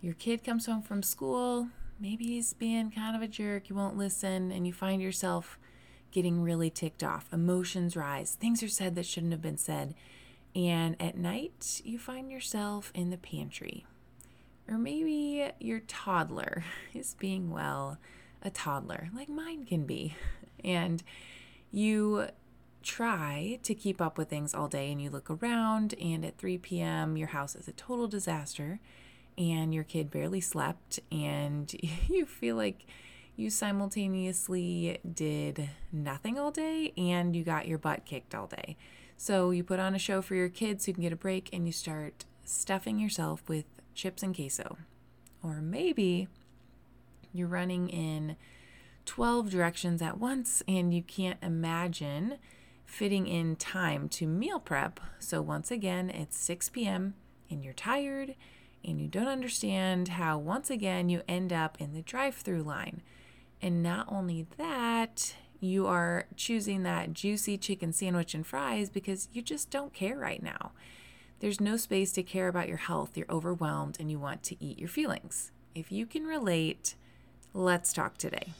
Your kid comes home from school, maybe he's being kind of a jerk, you won't listen, and you find yourself getting really ticked off. Emotions rise, things are said that shouldn't have been said. And at night, you find yourself in the pantry. Or maybe your toddler is being, well, a toddler, like mine can be. And you try to keep up with things all day and you look around, and at 3 p.m., your house is a total disaster, and your kid barely slept, and you feel like you simultaneously did nothing all day and you got your butt kicked all day. So you put on a show for your kids so you can get a break and you start stuffing yourself with chips and queso. Or maybe you're running in 12 directions at once and you can't imagine fitting in time to meal prep. So once again, it's 6 p.m. and you're tired and you don't understand how once again you end up in the drive through line. And not only that, you are choosing that juicy chicken sandwich and fries because you just don't care right now. There's no space to care about your health. You're overwhelmed and you want to eat your feelings. If you can relate, let's talk today.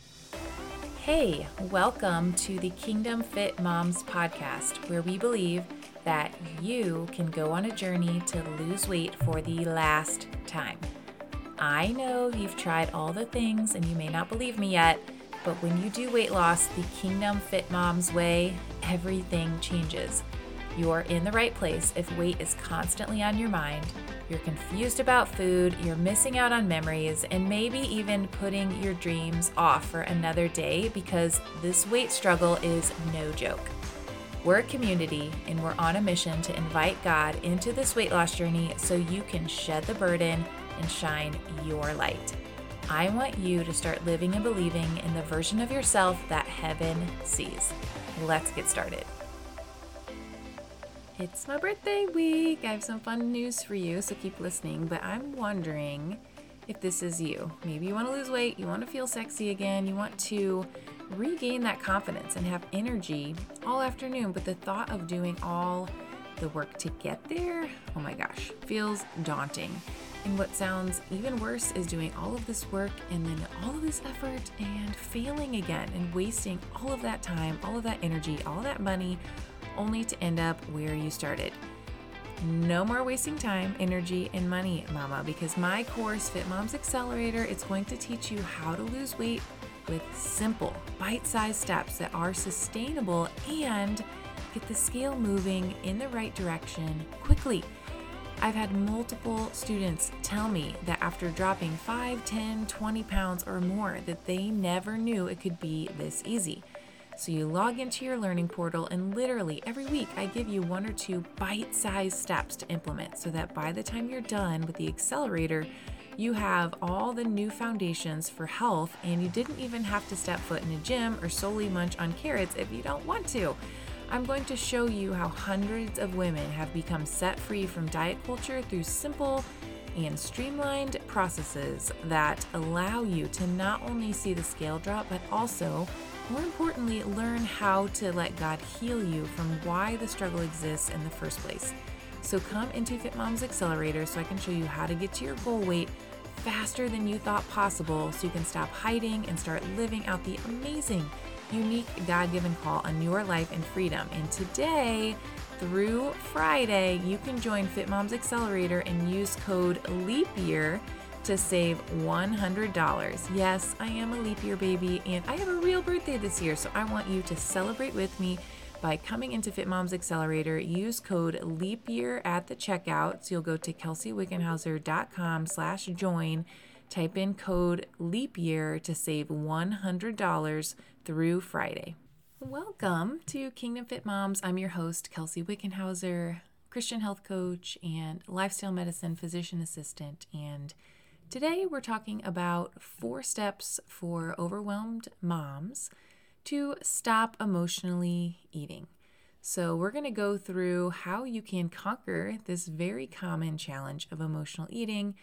Hey, welcome to the Kingdom Fit Moms podcast, where we believe that you can go on a journey to lose weight for the last time. I know you've tried all the things and you may not believe me yet, but when you do weight loss the Kingdom Fit Moms way, everything changes. You're in the right place if weight is constantly on your mind, you're confused about food, you're missing out on memories, and maybe even putting your dreams off for another day because this weight struggle is no joke. We're a community and we're on a mission to invite God into this weight loss journey so you can shed the burden and shine your light. I want you to start living and believing in the version of yourself that heaven sees. Let's get started. It's my birthday week. I have some fun news for you, so keep listening. But I'm wondering if this is you. Maybe you want to lose weight, you want to feel sexy again, you want to regain that confidence and have energy all afternoon, but the thought of doing all the work to get there, oh my gosh, feels daunting. And what sounds even worse is doing all of this work and then all of this effort and failing again and wasting all of that time, all of that energy, all that money, only to end up where you started. No more wasting time, energy, and money, mama, because my course, Fit Moms Accelerator, it's going to teach you how to lose weight with simple, bite sized steps that are sustainable and get the scale moving in the right direction quickly. I've had multiple students tell me that after dropping 5, 10, 20 pounds or more that they never knew it could be this easy. So you log into your learning portal and literally every week I give you one or two bite-sized steps to implement so that by the time you're done with the accelerator, you have all the new foundations for health and you didn't even have to step foot in a gym or solely munch on carrots if you don't want to. I'm going to show you how hundreds of women have become set free from diet culture through simple and streamlined processes that allow you to not only see the scale drop, but also, more importantly, learn how to let God heal you from why the struggle exists in the first place. So come into Fit Moms Accelerator so I can show you how to get to your goal weight faster than you thought possible so you can stop hiding and start living out the amazing unique God given call on your life and freedom. And today, through Friday, you can join Fit Moms Accelerator and use code LEAP YEAR to save $100. Yes, I am a leap year baby and I have a real birthday this year, so I want you to celebrate with me by coming into Fit Moms Accelerator. Use code LEAP YEAR at the checkout. So you'll go to kelseywickenhauser.com slash join Type in code LEAP YEAR to save $100 through Friday. Welcome to Kingdom Fit Moms. I'm your host, Kelsey Wickenhauser, Christian health coach and lifestyle medicine physician assistant. And today we're talking about four steps for overwhelmed moms to stop emotionally eating. So, we're going to go through how you can conquer this very common challenge of emotional eating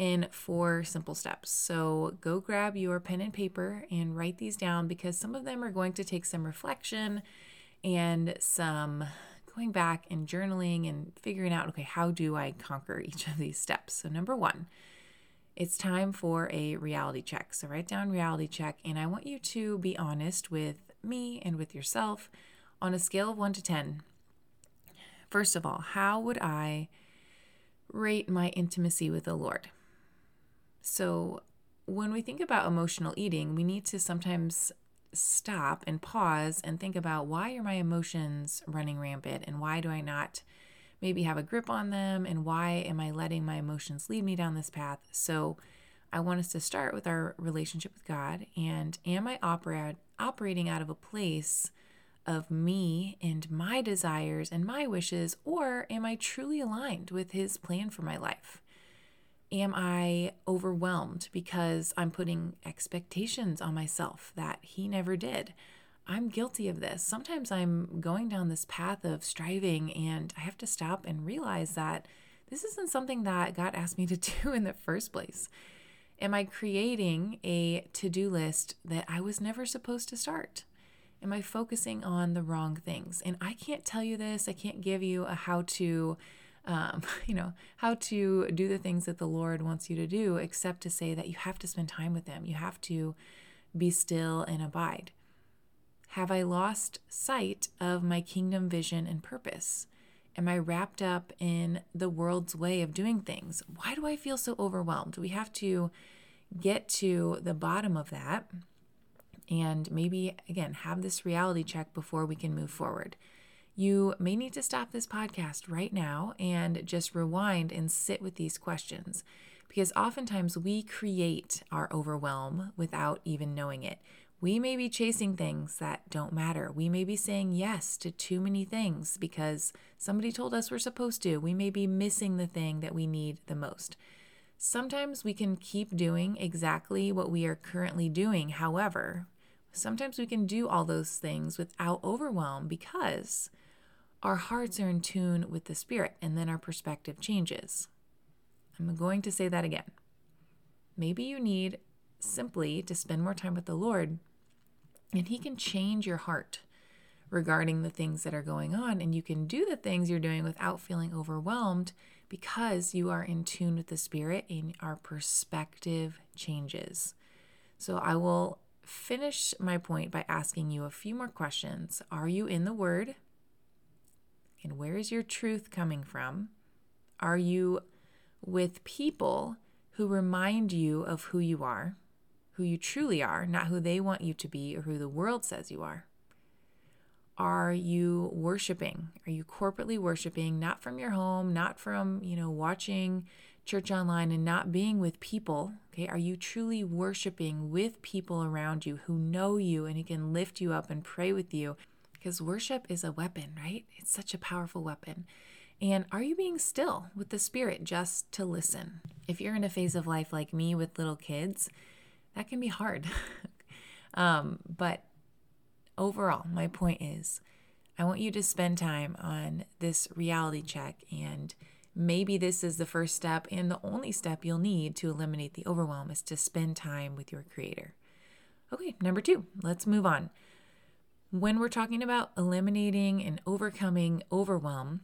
in four simple steps. So go grab your pen and paper and write these down because some of them are going to take some reflection and some going back and journaling and figuring out okay, how do I conquer each of these steps? So, number one it's time for a reality check. So write down reality check, and I want you to be honest with me and with yourself on a scale of 1 to 10. First of all, how would I rate my intimacy with the Lord? So, when we think about emotional eating, we need to sometimes stop and pause and think about why are my emotions running rampant and why do I not maybe have a grip on them and why am I letting my emotions lead me down this path? So I want us to start with our relationship with God and am I operate, operating out of a place of me and my desires and my wishes or am I truly aligned with his plan for my life? Am I overwhelmed because I'm putting expectations on myself that he never did? I'm guilty of this. Sometimes I'm going down this path of striving, and I have to stop and realize that this isn't something that God asked me to do in the first place. Am I creating a to do list that I was never supposed to start? Am I focusing on the wrong things? And I can't tell you this, I can't give you a how to um, you know, how to do the things that the Lord wants you to do, except to say that you have to spend time with Him. You have to be still and abide. Have I lost sight of my kingdom vision and purpose? Am I wrapped up in the world's way of doing things? Why do I feel so overwhelmed? We have to get to the bottom of that and maybe, again, have this reality check before we can move forward you may need to stop this podcast right now and just rewind and sit with these questions because oftentimes we create our overwhelm without even knowing it. We may be chasing things that don't matter. We may be saying yes to too many things because somebody told us we're supposed to. We may be missing the thing that we need the most. Sometimes we can keep doing exactly what we are currently doing. However, sometimes we can do all those things without overwhelm because our hearts are in tune with the Spirit, and then our perspective changes. I'm going to say that again. Maybe you need simply to spend more time with the Lord, and He can change your heart regarding the things that are going on, and you can do the things you're doing without feeling overwhelmed because you are in tune with the Spirit and our perspective changes. So I will finish my point by asking you a few more questions. Are you in the Word? And where is your truth coming from? Are you with people who remind you of who you are, who you truly are, not who they want you to be or who the world says you are? Are you worshiping? Are you corporately worshiping, not from your home, not from, you know, watching church online and not being with people? Okay. Are you truly worshiping with people around you who know you and who can lift you up and pray with you because worship is a weapon, right? It's such a powerful weapon. And are you being still with the Spirit just to listen? If you're in a phase of life like me with little kids, that can be hard. um, but overall, my point is I want you to spend time on this reality check. And maybe this is the first step and the only step you'll need to eliminate the overwhelm is to spend time with your Creator. Okay, number two, let's move on. When we're talking about eliminating and overcoming overwhelm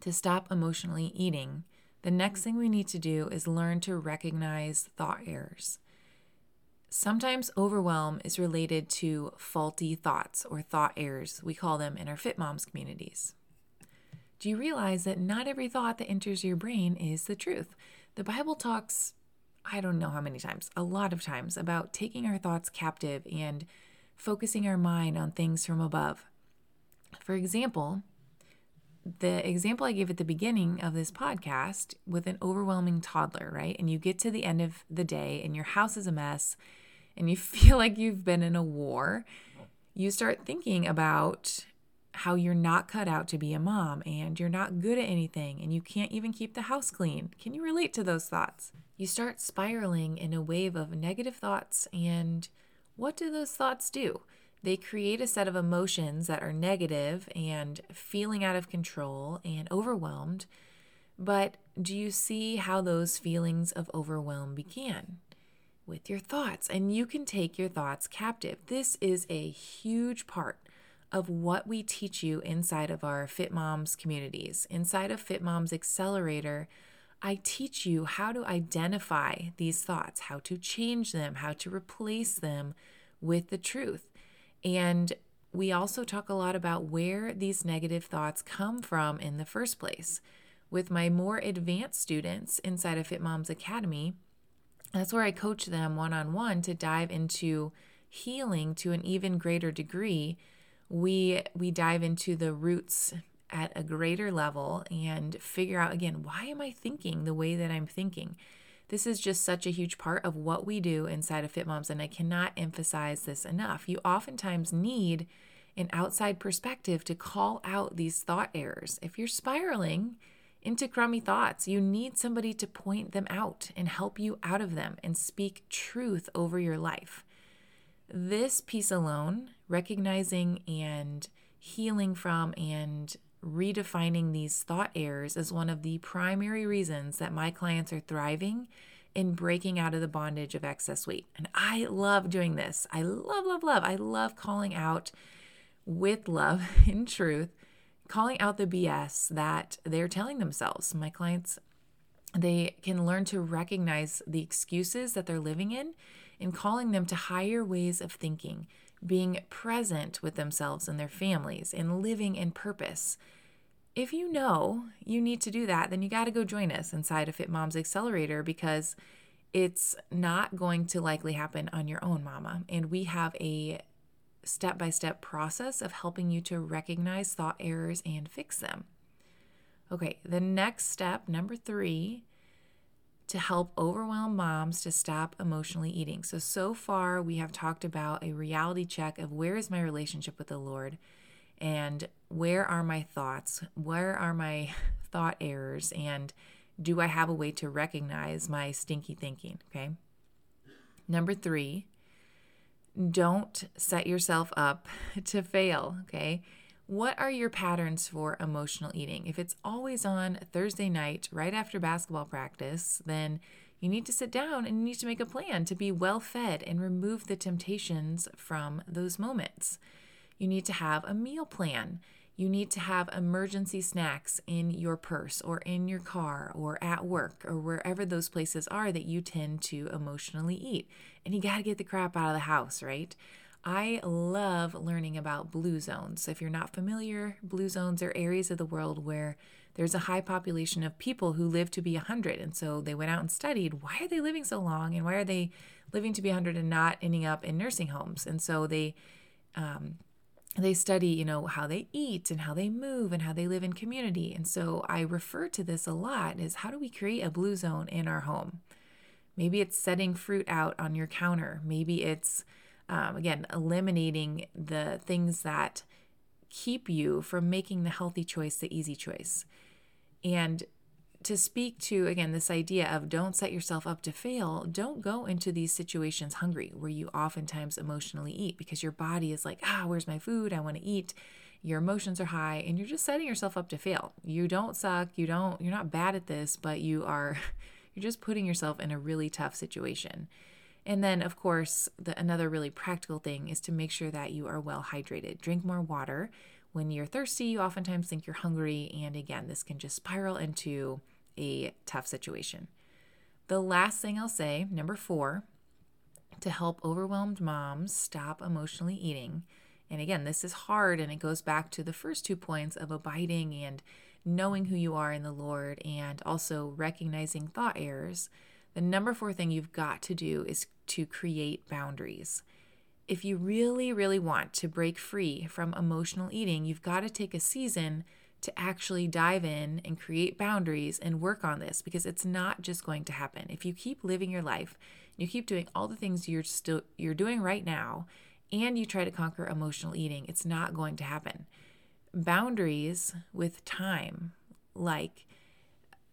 to stop emotionally eating, the next thing we need to do is learn to recognize thought errors. Sometimes overwhelm is related to faulty thoughts or thought errors, we call them in our Fit Moms communities. Do you realize that not every thought that enters your brain is the truth? The Bible talks, I don't know how many times, a lot of times, about taking our thoughts captive and focusing our mind on things from above. For example, the example I gave at the beginning of this podcast with an overwhelming toddler, right? And you get to the end of the day and your house is a mess and you feel like you've been in a war, you start thinking about how you're not cut out to be a mom and you're not good at anything and you can't even keep the house clean. Can you relate to those thoughts? You start spiraling in a wave of negative thoughts and what do those thoughts do? They create a set of emotions that are negative and feeling out of control and overwhelmed. But do you see how those feelings of overwhelm began? With your thoughts, and you can take your thoughts captive. This is a huge part of what we teach you inside of our Fit Moms communities. Inside of Fit Moms Accelerator, I teach you how to identify these thoughts, how to change them, how to replace them with the truth. And we also talk a lot about where these negative thoughts come from in the first place. With my more advanced students inside of Fit Moms Academy, that's where I coach them one on one to dive into healing to an even greater degree. We we dive into the roots at a greater level and figure out again, why am I thinking the way that I'm thinking? This is just such a huge part of what we do inside of Fit Moms, and I cannot emphasize this enough. You oftentimes need an outside perspective to call out these thought errors. If you're spiraling into crummy thoughts, you need somebody to point them out and help you out of them and speak truth over your life. This piece alone, recognizing and healing from and redefining these thought errors is one of the primary reasons that my clients are thriving in breaking out of the bondage of excess weight. And I love doing this. I love, love, love. I love calling out with love, in truth, calling out the BS that they're telling themselves. My clients, they can learn to recognize the excuses that they're living in and calling them to higher ways of thinking being present with themselves and their families, and living in purpose. If you know you need to do that, then you got to go join us inside of Fit Moms Accelerator because it's not going to likely happen on your own, mama. And we have a step by step process of helping you to recognize thought errors and fix them. Okay, the next step, number three, to help overwhelmed moms to stop emotionally eating. So, so far, we have talked about a reality check of where is my relationship with the Lord and where are my thoughts? Where are my thought errors? And do I have a way to recognize my stinky thinking? Okay. Number three, don't set yourself up to fail. Okay. What are your patterns for emotional eating? If it's always on Thursday night, right after basketball practice, then you need to sit down and you need to make a plan to be well fed and remove the temptations from those moments. You need to have a meal plan. You need to have emergency snacks in your purse or in your car or at work or wherever those places are that you tend to emotionally eat. And you got to get the crap out of the house, right? I love learning about blue zones. If you're not familiar, blue zones are areas of the world where there's a high population of people who live to be 100. And so they went out and studied why are they living so long and why are they living to be 100 and not ending up in nursing homes? And so they, um, they study, you know, how they eat and how they move and how they live in community. And so I refer to this a lot is how do we create a blue zone in our home? Maybe it's setting fruit out on your counter. Maybe it's um, again, eliminating the things that keep you from making the healthy choice the easy choice. And to speak to, again, this idea of don't set yourself up to fail, don't go into these situations hungry where you oftentimes emotionally eat because your body is like, ah, where's my food? I want to eat. Your emotions are high and you're just setting yourself up to fail. You don't suck. You don't, you're not bad at this, but you are, you're just putting yourself in a really tough situation. And then, of course, the, another really practical thing is to make sure that you are well hydrated. Drink more water. When you're thirsty, you oftentimes think you're hungry. And again, this can just spiral into a tough situation. The last thing I'll say, number four, to help overwhelmed moms stop emotionally eating. And again, this is hard and it goes back to the first two points of abiding and knowing who you are in the Lord and also recognizing thought errors the number four thing you've got to do is to create boundaries. If you really, really want to break free from emotional eating, you've got to take a season to actually dive in and create boundaries and work on this because it's not just going to happen. If you keep living your life, you keep doing all the things you're still you're doing right now and you try to conquer emotional eating, it's not going to happen. Boundaries with time, like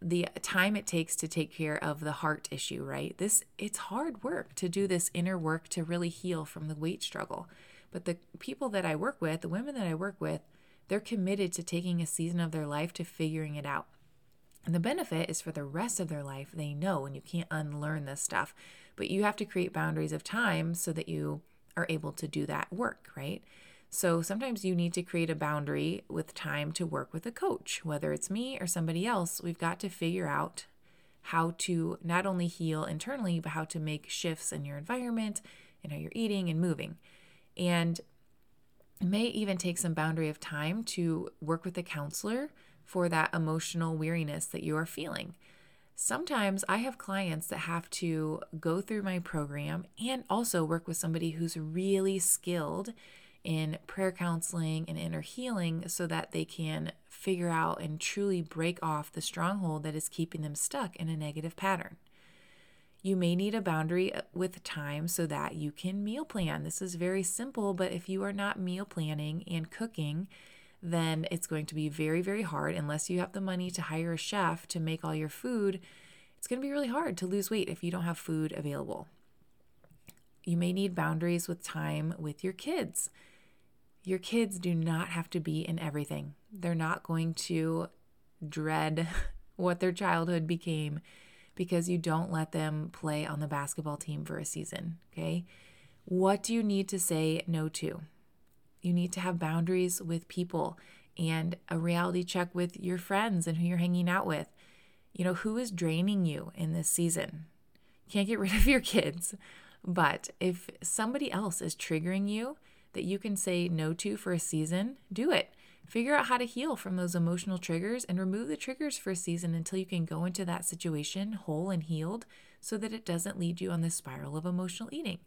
the time it takes to take care of the heart issue, right? This it's hard work to do this inner work to really heal from the weight struggle. But the people that I work with, the women that I work with, they're committed to taking a season of their life to figuring it out. And the benefit is for the rest of their life, they know, and you can't unlearn this stuff. But you have to create boundaries of time so that you are able to do that work, right? So sometimes you need to create a boundary with time to work with a coach, whether it's me or somebody else. We've got to figure out how to not only heal internally, but how to make shifts in your environment and how you're eating and moving. And it may even take some boundary of time to work with a counselor for that emotional weariness that you are feeling. Sometimes I have clients that have to go through my program and also work with somebody who's really skilled in prayer counseling and inner healing so that they can figure out and truly break off the stronghold that is keeping them stuck in a negative pattern. You may need a boundary uh, with time so that you can meal plan. This is very simple, but if you are not meal planning and cooking, then it's going to be very, very hard unless you have the money to hire a chef to make all your food. It's going to be really hard to lose weight if you don't have food available. You may need boundaries with time with your kids. Your kids do not have to be in everything. They're not going to dread what their childhood became because you don't let them play on the basketball team for a season. Okay. What do you need to say no to? You need to have boundaries with people and a reality check with your friends and who you're hanging out with. You know, who is draining you in this season? Can't get rid of your kids, but if somebody else is triggering you that you can say no to for a season, do it. Figure out how to heal from those emotional triggers and remove the triggers for a season until you can go into that situation whole and healed so that it doesn't lead you on this spiral of emotional eating.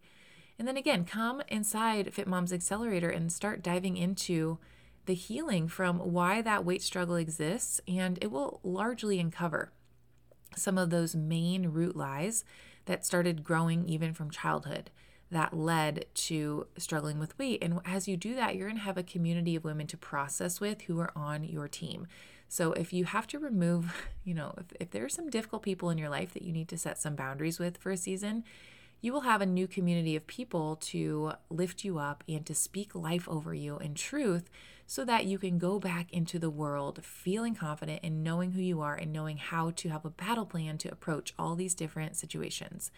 And then again, come inside Fit Moms Accelerator and start diving into the healing from why that weight struggle exists, and it will largely uncover some of those main root lies that started growing even from childhood that led to struggling with weight. And as you do that, you're going to have a community of women to process with who are on your team. So if you have to remove, you know, if, if there are some difficult people in your life that you need to set some boundaries with for a season, you will have a new community of people to lift you up and to speak life over you in truth so that you can go back into the world feeling confident and knowing who you are and knowing how to have a battle plan to approach all these different situations.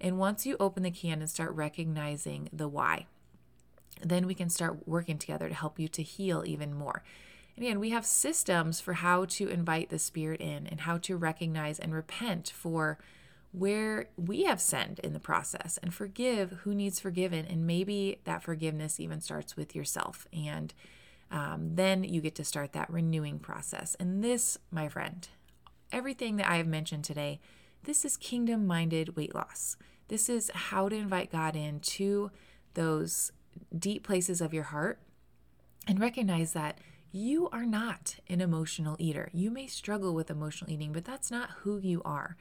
And once you open the can and start recognizing the why, then we can start working together to help you to heal even more. And again, we have systems for how to invite the spirit in and how to recognize and repent for where we have sinned in the process and forgive who needs forgiven. And maybe that forgiveness even starts with yourself. And um, then you get to start that renewing process. And this, my friend, everything that I have mentioned today, this is kingdom minded weight loss. This is how to invite God into those deep places of your heart and recognize that you are not an emotional eater. You may struggle with emotional eating, but that's not who you are.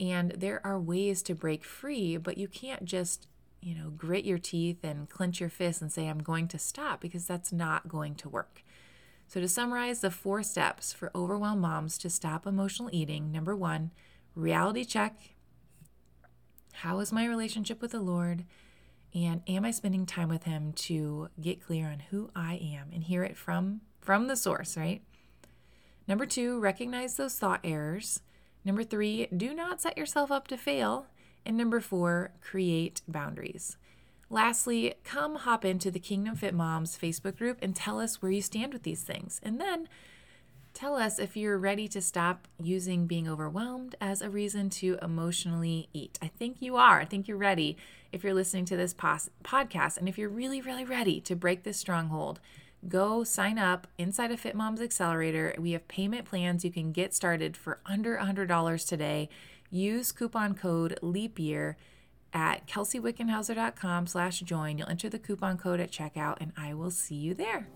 And there are ways to break free, but you can't just, you know, grit your teeth and clench your fists and say, I'm going to stop, because that's not going to work. So, to summarize the four steps for overwhelmed moms to stop emotional eating number one, reality check. How is my relationship with the Lord? And am I spending time with Him to get clear on who I am and hear it from, from the source, right? Number two, recognize those thought errors. Number three, do not set yourself up to fail. And number four, create boundaries. Lastly, come hop into the Kingdom Fit Moms Facebook group and tell us where you stand with these things. And then tell us if you're ready to stop using being overwhelmed as a reason to emotionally eat. I think you are. I think you're ready if you're listening to this pos- podcast. And if you're really, really ready to break this stronghold, go sign up inside of Fit Moms Accelerator. We have payment plans you can get started for under $100 today. Use coupon code LEAP YEAR at kelseywickenhauser.com slash join. You'll enter the coupon code at checkout and I will see you there.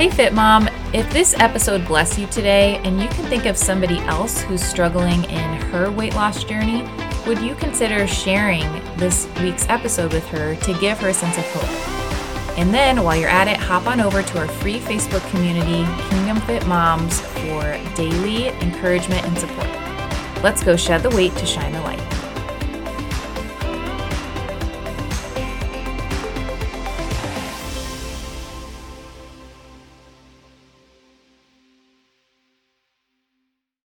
Hey Fit Mom, if this episode blessed you today and you can think of somebody else who's struggling in her weight loss journey, would you consider sharing this week's episode with her to give her a sense of hope? And then while you're at it, hop on over to our free Facebook community, Kingdom Fit Moms, for daily encouragement and support. Let's go shed the weight to shine the light.